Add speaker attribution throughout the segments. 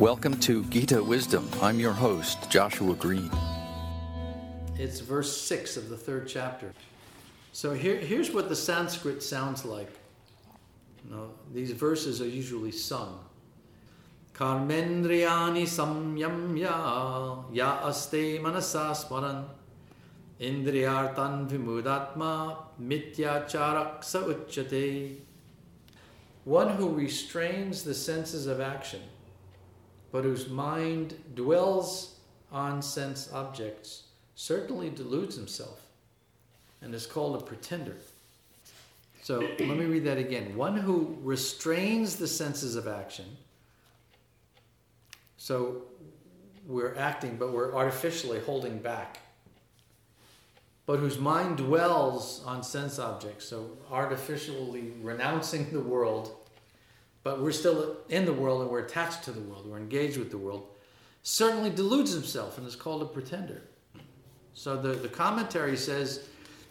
Speaker 1: Welcome to Gita Wisdom. I'm your host, Joshua Greene.
Speaker 2: It's verse 6 of the third chapter. So here, here's what the Sanskrit sounds like. You know, these verses are usually sung. Karmendriyani samyamya ya aste manasa indriyartan vimudatma mityacharak sa uchate. One who restrains the senses of action, but whose mind dwells on sense objects, certainly deludes himself and is called a pretender. So let me read that again. One who restrains the senses of action. So we're acting, but we're artificially holding back. But whose mind dwells on sense objects, so artificially renouncing the world, but we're still in the world and we're attached to the world, we're engaged with the world, certainly deludes himself and is called a pretender. So the, the commentary says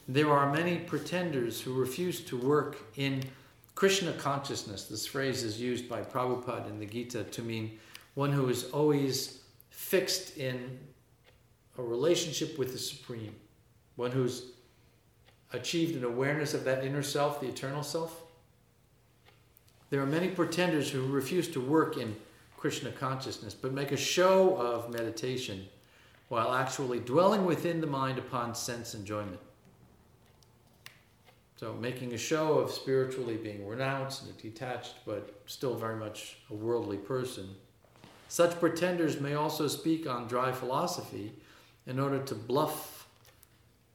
Speaker 2: there are many pretenders who refuse to work in Krishna consciousness. This phrase is used by Prabhupada in the Gita to mean one who is always fixed in a relationship with the Supreme, one who's achieved an awareness of that inner self, the eternal self. There are many pretenders who refuse to work in Krishna consciousness, but make a show of meditation while actually dwelling within the mind upon sense enjoyment. So making a show of spiritually being renounced and detached, but still very much a worldly person. Such pretenders may also speak on dry philosophy in order to bluff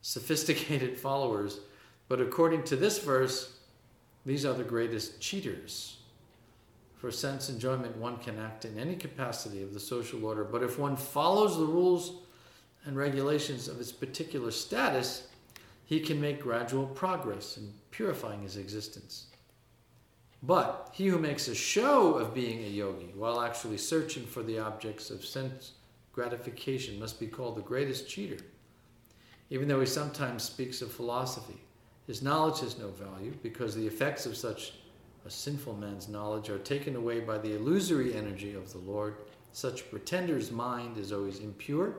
Speaker 2: sophisticated followers, but according to this verse, these are the greatest cheaters. For sense enjoyment, one can act in any capacity of the social order, but if one follows the rules and regulations of its particular status, he can make gradual progress in purifying his existence. But he who makes a show of being a yogi while actually searching for the objects of sense gratification must be called the greatest cheater. Even though he sometimes speaks of philosophy, his knowledge has no value because the effects of such a sinful man's knowledge are taken away by the illusory energy of the Lord. Such pretender's mind is always impure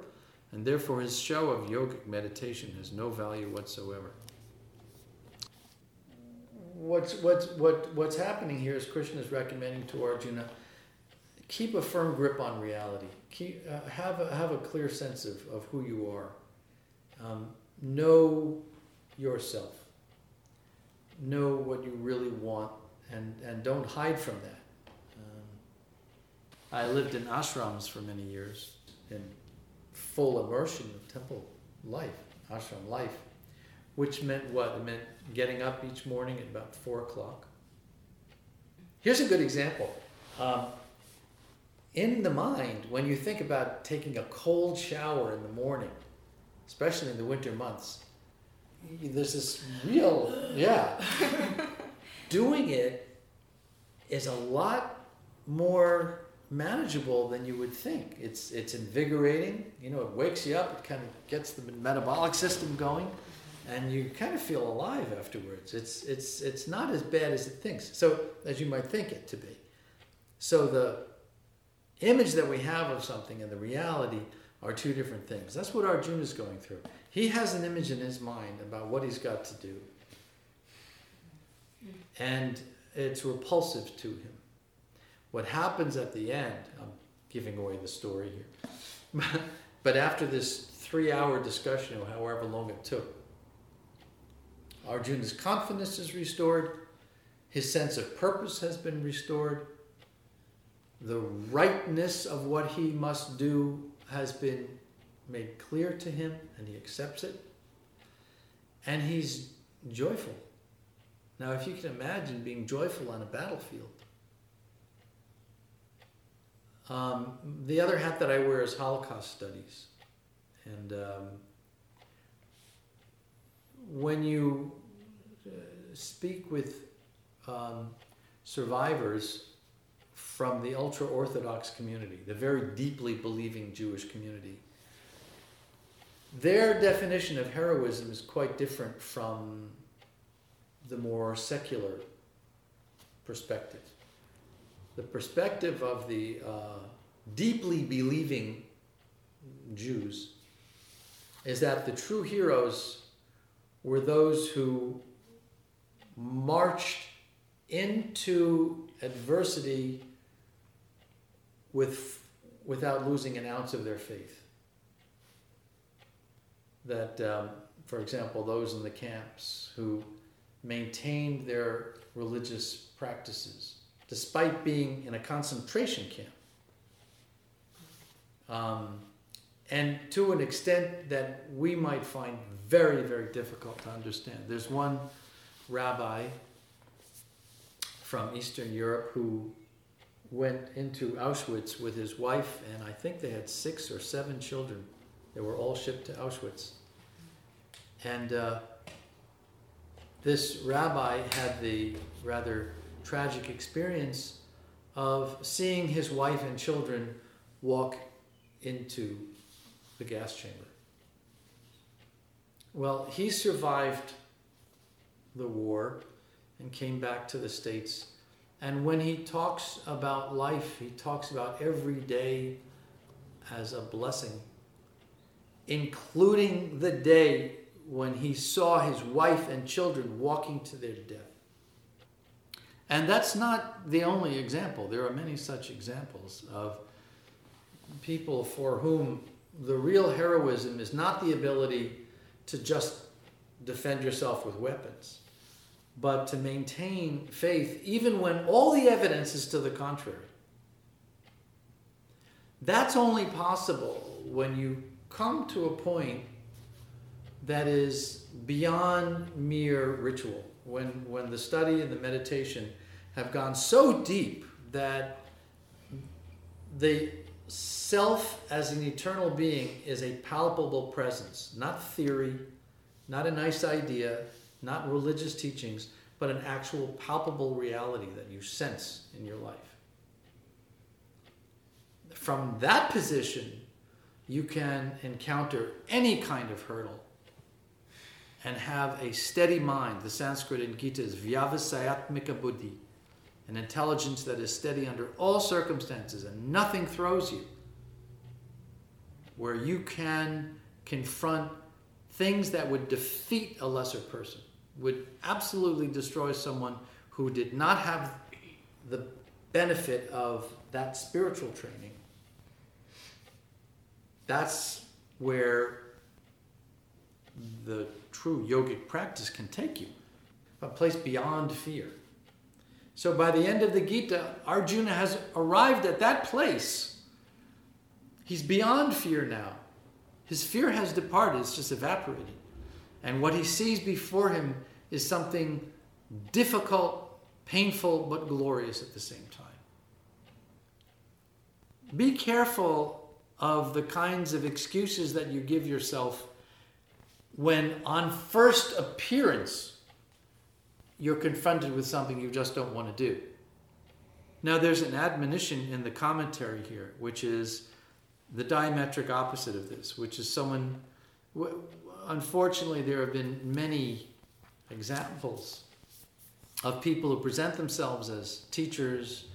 Speaker 2: and therefore his show of yogic meditation has no value whatsoever. What's, what's, what, what's happening here is Krishna is recommending to Arjuna keep a firm grip on reality, keep, uh, have, a, have a clear sense of, of who you are, um, know yourself, know what you really want, and, and don't hide from that. Um, I lived in ashrams for many years. in full immersion of temple life, ashram life, which meant what? It meant getting up each morning at about four o'clock. Here's a good example. Um, in the mind, when you think about taking a cold shower in the morning, especially in the winter months, there's this real, yeah. Doing it is a lot more manageable than you would think. It's it's invigorating. You know, it wakes you up. It kind of gets the metabolic system going, and you kind of feel alive afterwards. It's it's it's not as bad as it thinks. So as you might think it to be. So the image that we have of something and the reality are two different things. That's what Arjuna is going through. He has an image in his mind about what he's got to do. And it's repulsive to him. What happens at the end, I'm giving away the story here, but after this three hour discussion, or however long it took, Arjuna's confidence is restored, his sense of purpose has been restored, the rightness of what he must do has been made clear to him, and he accepts it, and he's joyful. Now, if you can imagine being joyful on a battlefield, um, the other hat that I wear is Holocaust studies. And um, when you uh, speak with um, survivors from the ultra Orthodox community, the very deeply believing Jewish community, their definition of heroism is quite different from the more secular perspective. The perspective of the uh, deeply believing Jews is that the true heroes were those who marched into adversity with, without losing an ounce of their faith. That, um, for example, those in the camps who maintained their religious practices despite being in a concentration camp. Um, and to an extent that we might find very, very difficult to understand. There's one rabbi from Eastern Europe who went into Auschwitz with his wife, and I think they had six or seven children. They were all shipped to Auschwitz. And uh, this rabbi had the rather tragic experience of seeing his wife and children walk into the gas chamber. Well, he survived the war and came back to the States. And when he talks about life, he talks about every day as a blessing, including the day when he saw his wife and children walking to their death. And that's not the only example. There are many such examples of people for whom the real heroism is not the ability to just defend yourself with weapons, but to maintain faith even when all the evidence is to the contrary. That's only possible when you come to a point that is beyond mere ritual. When, when the study and the meditation have gone so deep that the self as an eternal being is a palpable presence, not theory, not a nice idea, not religious teachings, but an actual palpable reality that you sense in your life. From that position, you can encounter any kind of hurdle and have a steady mind. The Sanskrit in Gita is vyavasayatmika buddhi, an intelligence that is steady under all circumstances and nothing throws you, where you can confront things that would defeat a lesser person, would absolutely destroy someone who did not have the benefit of that spiritual training. That's where the true yogic practice can take you, a place beyond fear. So by the end of the Gita, Arjuna has arrived at that place. He's beyond fear now. His fear has departed, it's just evaporated. And what he sees before him is something difficult, painful, but glorious at the same time. Be careful of the kinds of excuses that you give yourself when, on first appearance, you're confronted with something you just don't want to do. Now, there's an admonition in the commentary here, which is the diametric opposite of this, which is someone. Unfortunately, there have been many examples of people who present themselves as teachers,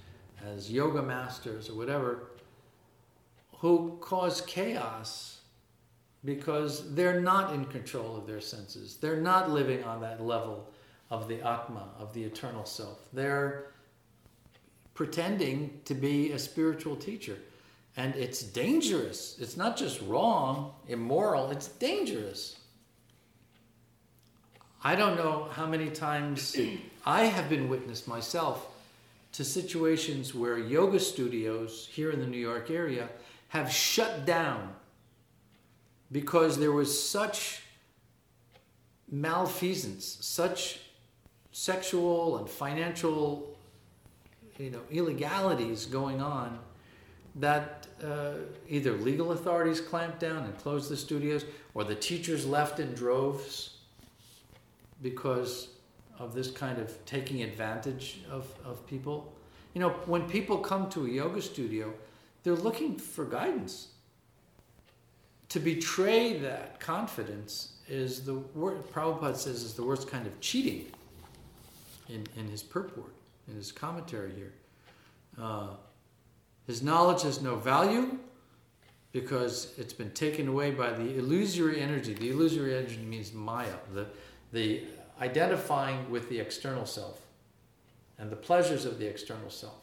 Speaker 2: as yoga masters, or whatever, who cause chaos because they're not in control of their senses. They're not living on that level of the Atma, of the eternal self. They're pretending to be a spiritual teacher. And it's dangerous. It's not just wrong, immoral, it's dangerous. I don't know how many times I have been witness myself to situations where yoga studios here in the New York area have shut down because there was such malfeasance, such sexual and financial you know illegalities going on that uh, either legal authorities clamped down and closed the studios or the teachers left in droves because of this kind of taking advantage of, of people you know when people come to a yoga studio they're looking for guidance to betray that confidence is the word Prabhupada says is the worst kind of cheating in, in his purport, in his commentary here. Uh, His knowledge has no value because it's been taken away by the illusory energy. The illusory energy means Maya, the, the identifying with the external self and the pleasures of the external self.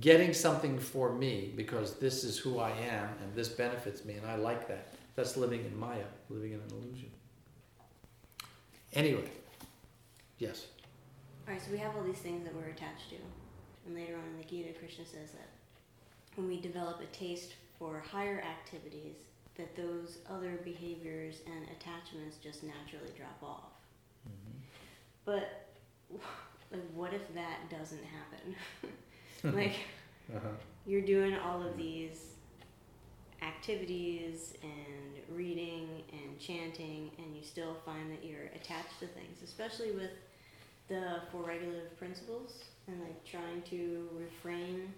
Speaker 2: Getting something for me because this is who I am and this benefits me and I like that. That's living in Maya, living in an illusion. Anyway, yes.
Speaker 3: All right, so we have all these things that we're attached to. And later on in the Gita, Krishna says that when we develop a taste for higher activities, that those other behaviors and attachments just naturally drop off. Mm-hmm. But like, what if that doesn't happen? like, uh-huh. you're doing all of these activities and reading and chanting, and you still find that you're attached to things, especially with the four regulative principles and like trying to refrain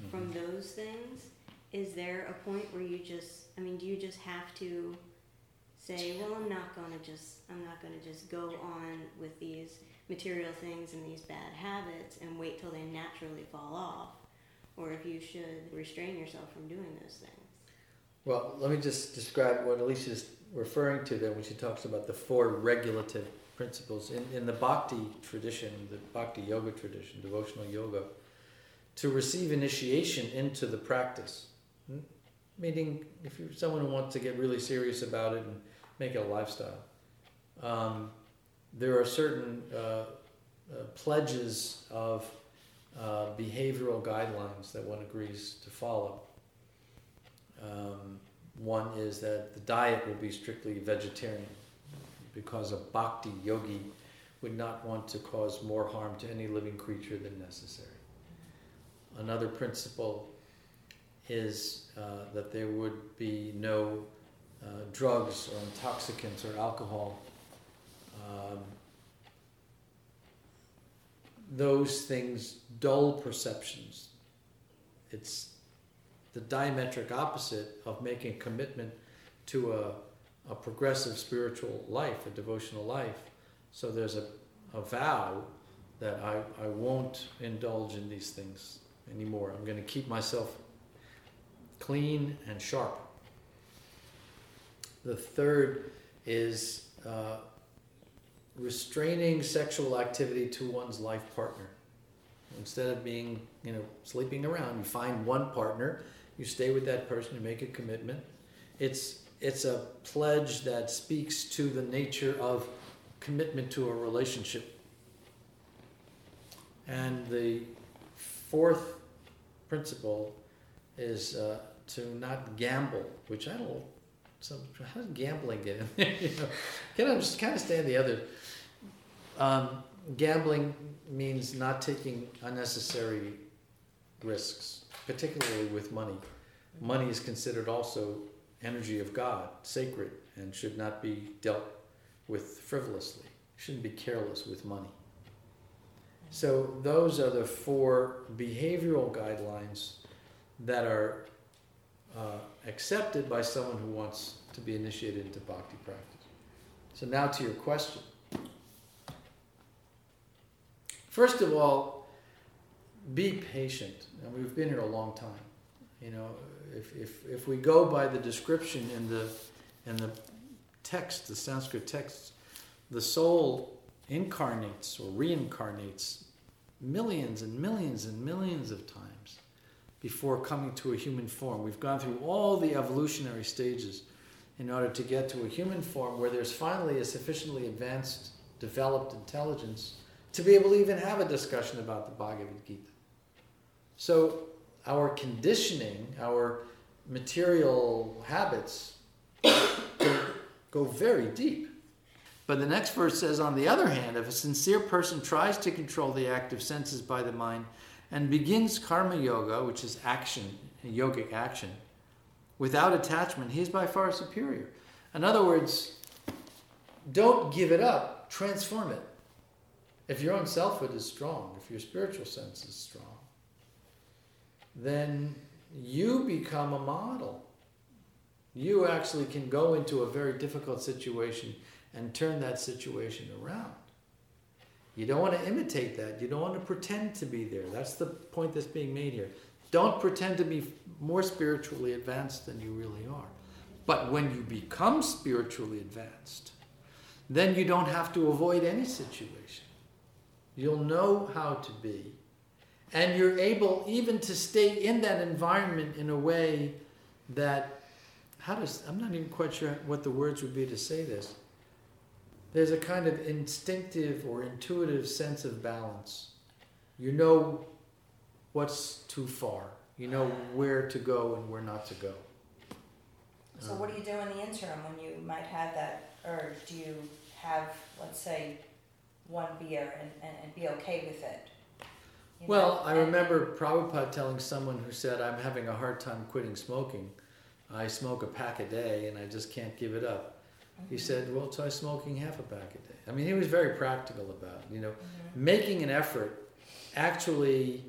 Speaker 3: mm-hmm. from those things. Is there a point where you just, I mean, do you just have to say, well, I'm not going to just, I'm not going to just go on with these material things and these bad habits and wait till they naturally fall off? Or if you should restrain yourself from doing those things?
Speaker 2: Well, let me just describe what Alicia's referring to there when she talks about the four regulative principles. In, in the Bhakti tradition, the Bhakti yoga tradition, devotional yoga, to receive initiation into the practice, meaning if you're someone who wants to get really serious about it and make it a lifestyle, um, there are certain uh, uh, pledges of uh, behavioral guidelines that one agrees to follow. Um, one is that the diet will be strictly vegetarian because a bhakti yogi would not want to cause more harm to any living creature than necessary. Another principle is uh, that there would be no uh, drugs or intoxicants or alcohol. Um, those things dull perceptions. It's the diametric opposite of making a commitment to a, a progressive spiritual life, a devotional life. So there's a, a vow that I, I won't indulge in these things anymore. I'm going to keep myself clean and sharp. The third is uh, restraining sexual activity to one's life partner. Instead of being, you know, sleeping around, you find one partner you stay with that person, you make a commitment. It's, it's a pledge that speaks to the nature of commitment to a relationship. And the fourth principle is uh, to not gamble, which I don't. So how does gambling get in there? you know, kind of just kind of stand the other. Um, gambling means not taking unnecessary risks particularly with money. Money is considered also energy of God, sacred, and should not be dealt with frivolously. Shouldn't be careless with money. So those are the four behavioral guidelines that are uh, accepted by someone who wants to be initiated into bhakti practice. So now to your question. First of all, be patient. And we've been here a long time. You know, if, if, if we go by the description in the, in the text, the Sanskrit text, the soul incarnates or reincarnates millions and millions and millions of times before coming to a human form. We've gone through all the evolutionary stages in order to get to a human form where there's finally a sufficiently advanced, developed intelligence to be able to even have a discussion about the Bhagavad Gita. So our conditioning, our material habits go, very deep. But the next verse says, on the other hand, if a sincere person tries to control the active senses by the mind and begins karma yoga, which is action, yogic action, without attachment, he's by far superior. In other words, don't give it up, transform it. If your own selfhood is strong, if your spiritual sense is strong, then you become a model. You actually can go into a very difficult situation and turn that situation around. You don't want to imitate that. You don't want to pretend to be there. That's the point that's being made here. Don't pretend to be more spiritually advanced than you really are. But when you become spiritually advanced, then you don't have to avoid any situation. You'll know how to be. And you're able even to stay in that environment in a way that, how does, I'm not even quite sure what the words would be to say this. There's a kind of instinctive or intuitive sense of balance. You know what's too far, you know where to go and where not to go.
Speaker 4: So what do you do in the interim when you might have that urge? Do you have, let's say, one beer and, and, and be okay with it? You know,
Speaker 2: Well, I
Speaker 4: and-
Speaker 2: remember Prabhupada telling someone who said, I'm having a hard time quitting smoking. I smoke a pack a day and I just can't give it up. He said, Well, try smoking half a pack a day. I mean, he was very practical about it. You know,
Speaker 4: Mhm.
Speaker 2: making an effort actually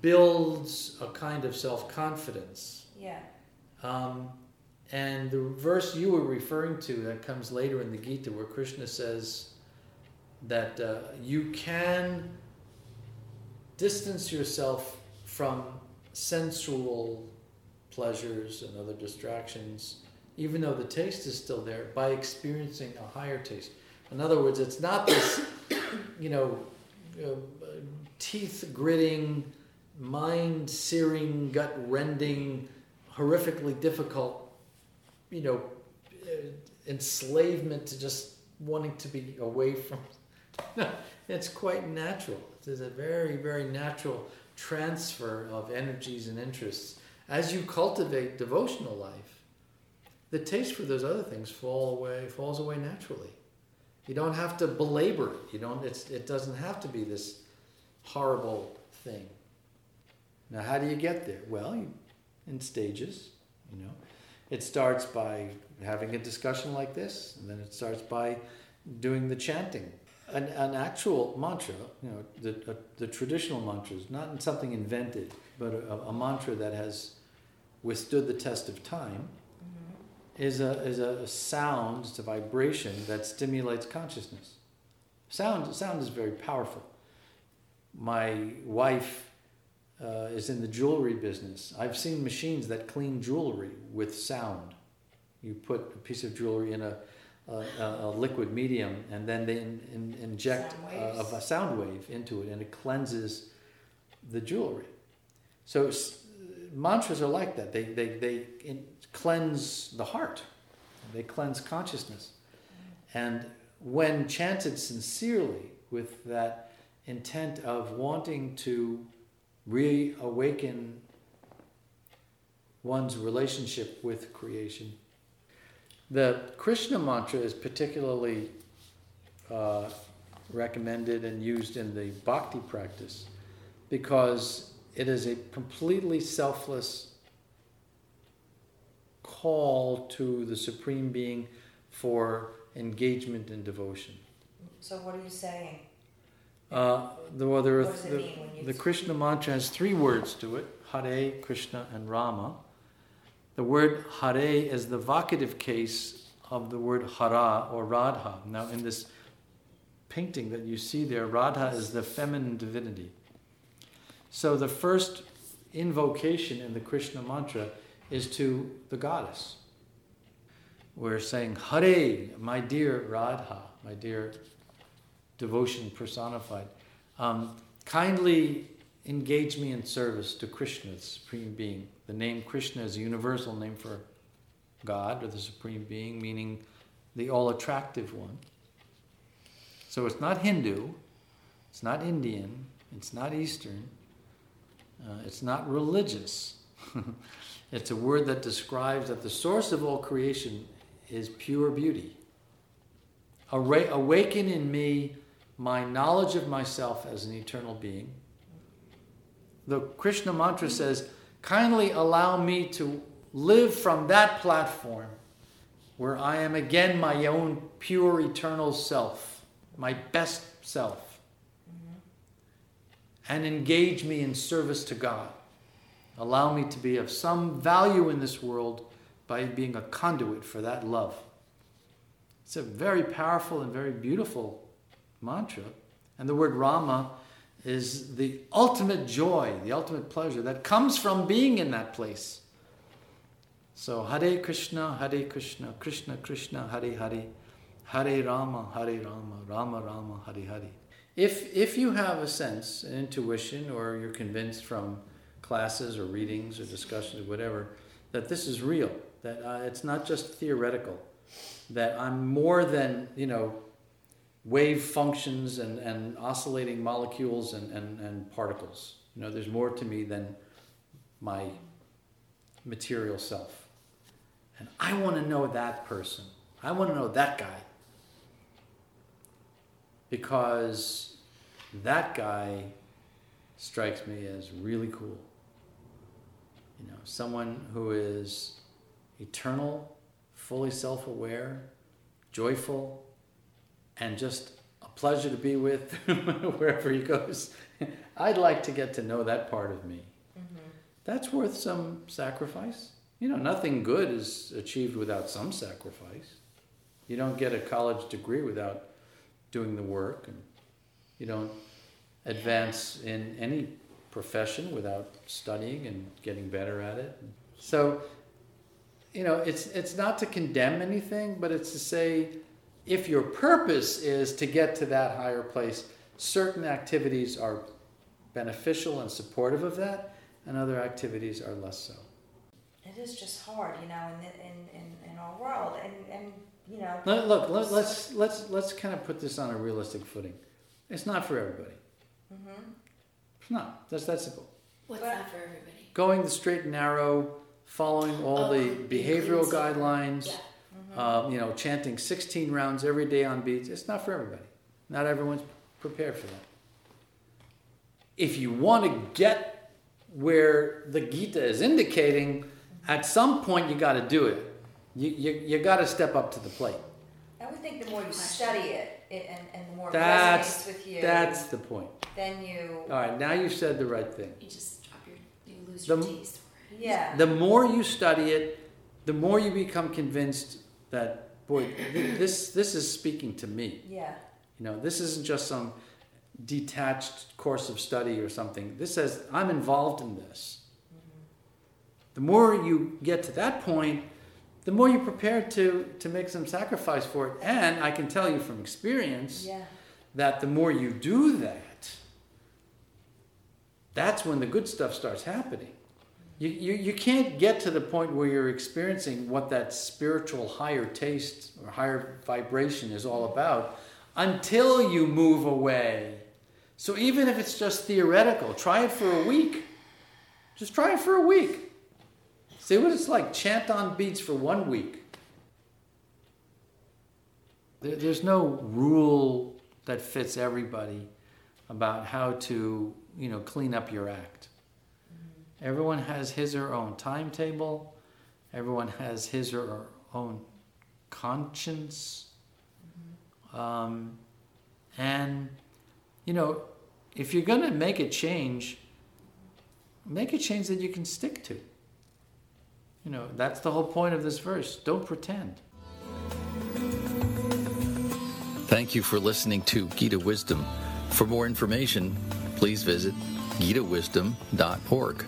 Speaker 2: builds a kind of self confidence.
Speaker 4: Yeah,
Speaker 2: Um, and the verse you were referring to that comes later in the Gita, where Krishna says that uh, you can distance yourself from sensual pleasures and other distractions, even though the taste is still there, by experiencing a higher taste. In other words, it's not this, you know, uh, teeth gritting, mind searing, gut rending, horrifically difficult, you know, uh, enslavement to just wanting to be away from. it's quite natural. There's a very, very natural transfer of energies and interests. As you cultivate devotional life, the taste for those other things fall away, falls away naturally. You don't have to belabor it. You don't. It's, it doesn't have to be this horrible thing. Now, how do you get there? Well, you, in stages. You know, it starts by having a discussion like this, and then it starts by doing the chanting. An, an actual mantra, you know, the, the traditional mantras, not something invented, but a, a mantra that has withstood the test of time. Is a, is a sound, it's a vibration that stimulates consciousness. Sound, sound is very powerful. My wife uh, is in the jewelry business. I've seen machines that clean jewelry with sound. You put a piece of jewelry in a, a, a, liquid medium and then they in, in, inject a, a sound wave into it and it cleanses the jewelry. So s- mantras are like that. They, they, they in, cleanse the heart. They cleanse consciousness. And when chanted sincerely with that intent of wanting to reawaken one's relationship with creation, the Krishna mantra is particularly uh, recommended and used in the bhakti practice because it is a completely selfless call to the Supreme Being for engagement and devotion.
Speaker 4: So what are you saying?
Speaker 2: Uh, the, well, there are
Speaker 4: What does it
Speaker 2: the,
Speaker 4: mean when you?
Speaker 2: the Krishna mantra has three words to it Hare, Krishna, and Rama. The word Hare is the vocative case of the word Hara or Radha. Now, in this painting that you see there, Radha is the feminine divinity. So, the first invocation in the Krishna mantra is to the goddess. We're saying, Hare, my dear Radha, my dear devotion personified. Um, kindly engage me in service to Krishna, the Supreme Being. The name Krishna is a universal name for God or the Supreme Being, meaning the all attractive one. So it's not Hindu, it's not Indian, it's not Eastern, uh, it's not religious. it's a word that describes that the source of all creation is pure beauty. Awa- awaken in me my knowledge of myself as an eternal being. The Krishna mantra says, kindly allow me to live from that platform where I am again my own pure eternal self, my best self, mm-hmm. and engage me in service to God. Allow me to be of some value in this world by being a conduit for that love. It's a very powerful and very beautiful mantra. And the word Rama is the ultimate joy, the ultimate pleasure that comes from being in that place. So Hare Krishna, Hare Krishna, Krishna Krishna, Hare Hare, Hare Rama, Hare Rama, Rama Rama, Hare Hare. If, if you have a sense, an intuition, or you're convinced from classes or readings or discussions or whatever, that this is real, that uh, it's not just theoretical, that I'm more than, you know, wave functions and, and oscillating molecules and, and, and particles. You know, there's more to me than my material self. And I want to know that person. I want to know that guy. Because that guy strikes me as really cool. You know, someone who is eternal, fully self aware, joyful, and just a pleasure to be with wherever he goes. I'd like to get to know that part of me. Mm-hmm. That's worth some sacrifice. You know, nothing good is achieved without some sacrifice. You don't get a college degree without doing the work, and you don't advance in any profession without studying and getting better at it. So, you know, it's it's not to condemn anything, but it's to say if your purpose is to get to that higher place, certain activities are beneficial and supportive of that, and other activities are less so.
Speaker 4: It is just hard, you know, in in, in, in our world, and, and you know.
Speaker 2: Look, look let, us let's, let's let's kind of put this on a realistic footing. It's not for everybody. Mm-hmm. It's not. That's that simple.
Speaker 3: What's but, not for everybody?
Speaker 2: Going the straight and narrow, following all oh, the behavioral guidelines. Yeah uh, you know, chanting 16 rounds every day on beats. It's not for everybody. Not everyone's prepared for that. If you want to get where the Gita is indicating, at some point you got to do it. You, you, you got to step up to the plate.
Speaker 4: I would think the more you study it, it and, and the more
Speaker 2: that's,
Speaker 4: resonates with you.
Speaker 2: That's the point.
Speaker 4: Then you.
Speaker 2: All right, now you said the right thing.
Speaker 3: You just drop your, you lose
Speaker 4: the, your taste for it. Yeah.
Speaker 2: The more you study it, the more you become convinced that boy, this this is speaking to me.
Speaker 4: Yeah.
Speaker 2: You know, this isn't just some detached course of study or something. This says I'm involved in this. Mm-hmm. The more you get to that point, the more you're prepared to to make some sacrifice for it. And I can tell you from experience
Speaker 4: yeah.
Speaker 2: that the more you do that, that's when the good stuff starts happening. You, you, you can't get to the point where you're experiencing what that spiritual higher taste or higher vibration is all about until you move away. So even if it's just theoretical, try it for a week. Just try it for a week. See what it's like. Chant on beats for one week. There, there's no rule that fits everybody about how to, you know, clean up your act. Everyone has his or her own timetable. Everyone has his or her own conscience. Mm-hmm. Um, and, you know, if you're going to make a change, make a change that you can stick to. You know, that's the whole point of this verse. Don't pretend.
Speaker 1: Thank you for listening to Gita Wisdom. For more information, please visit gitawisdom.org.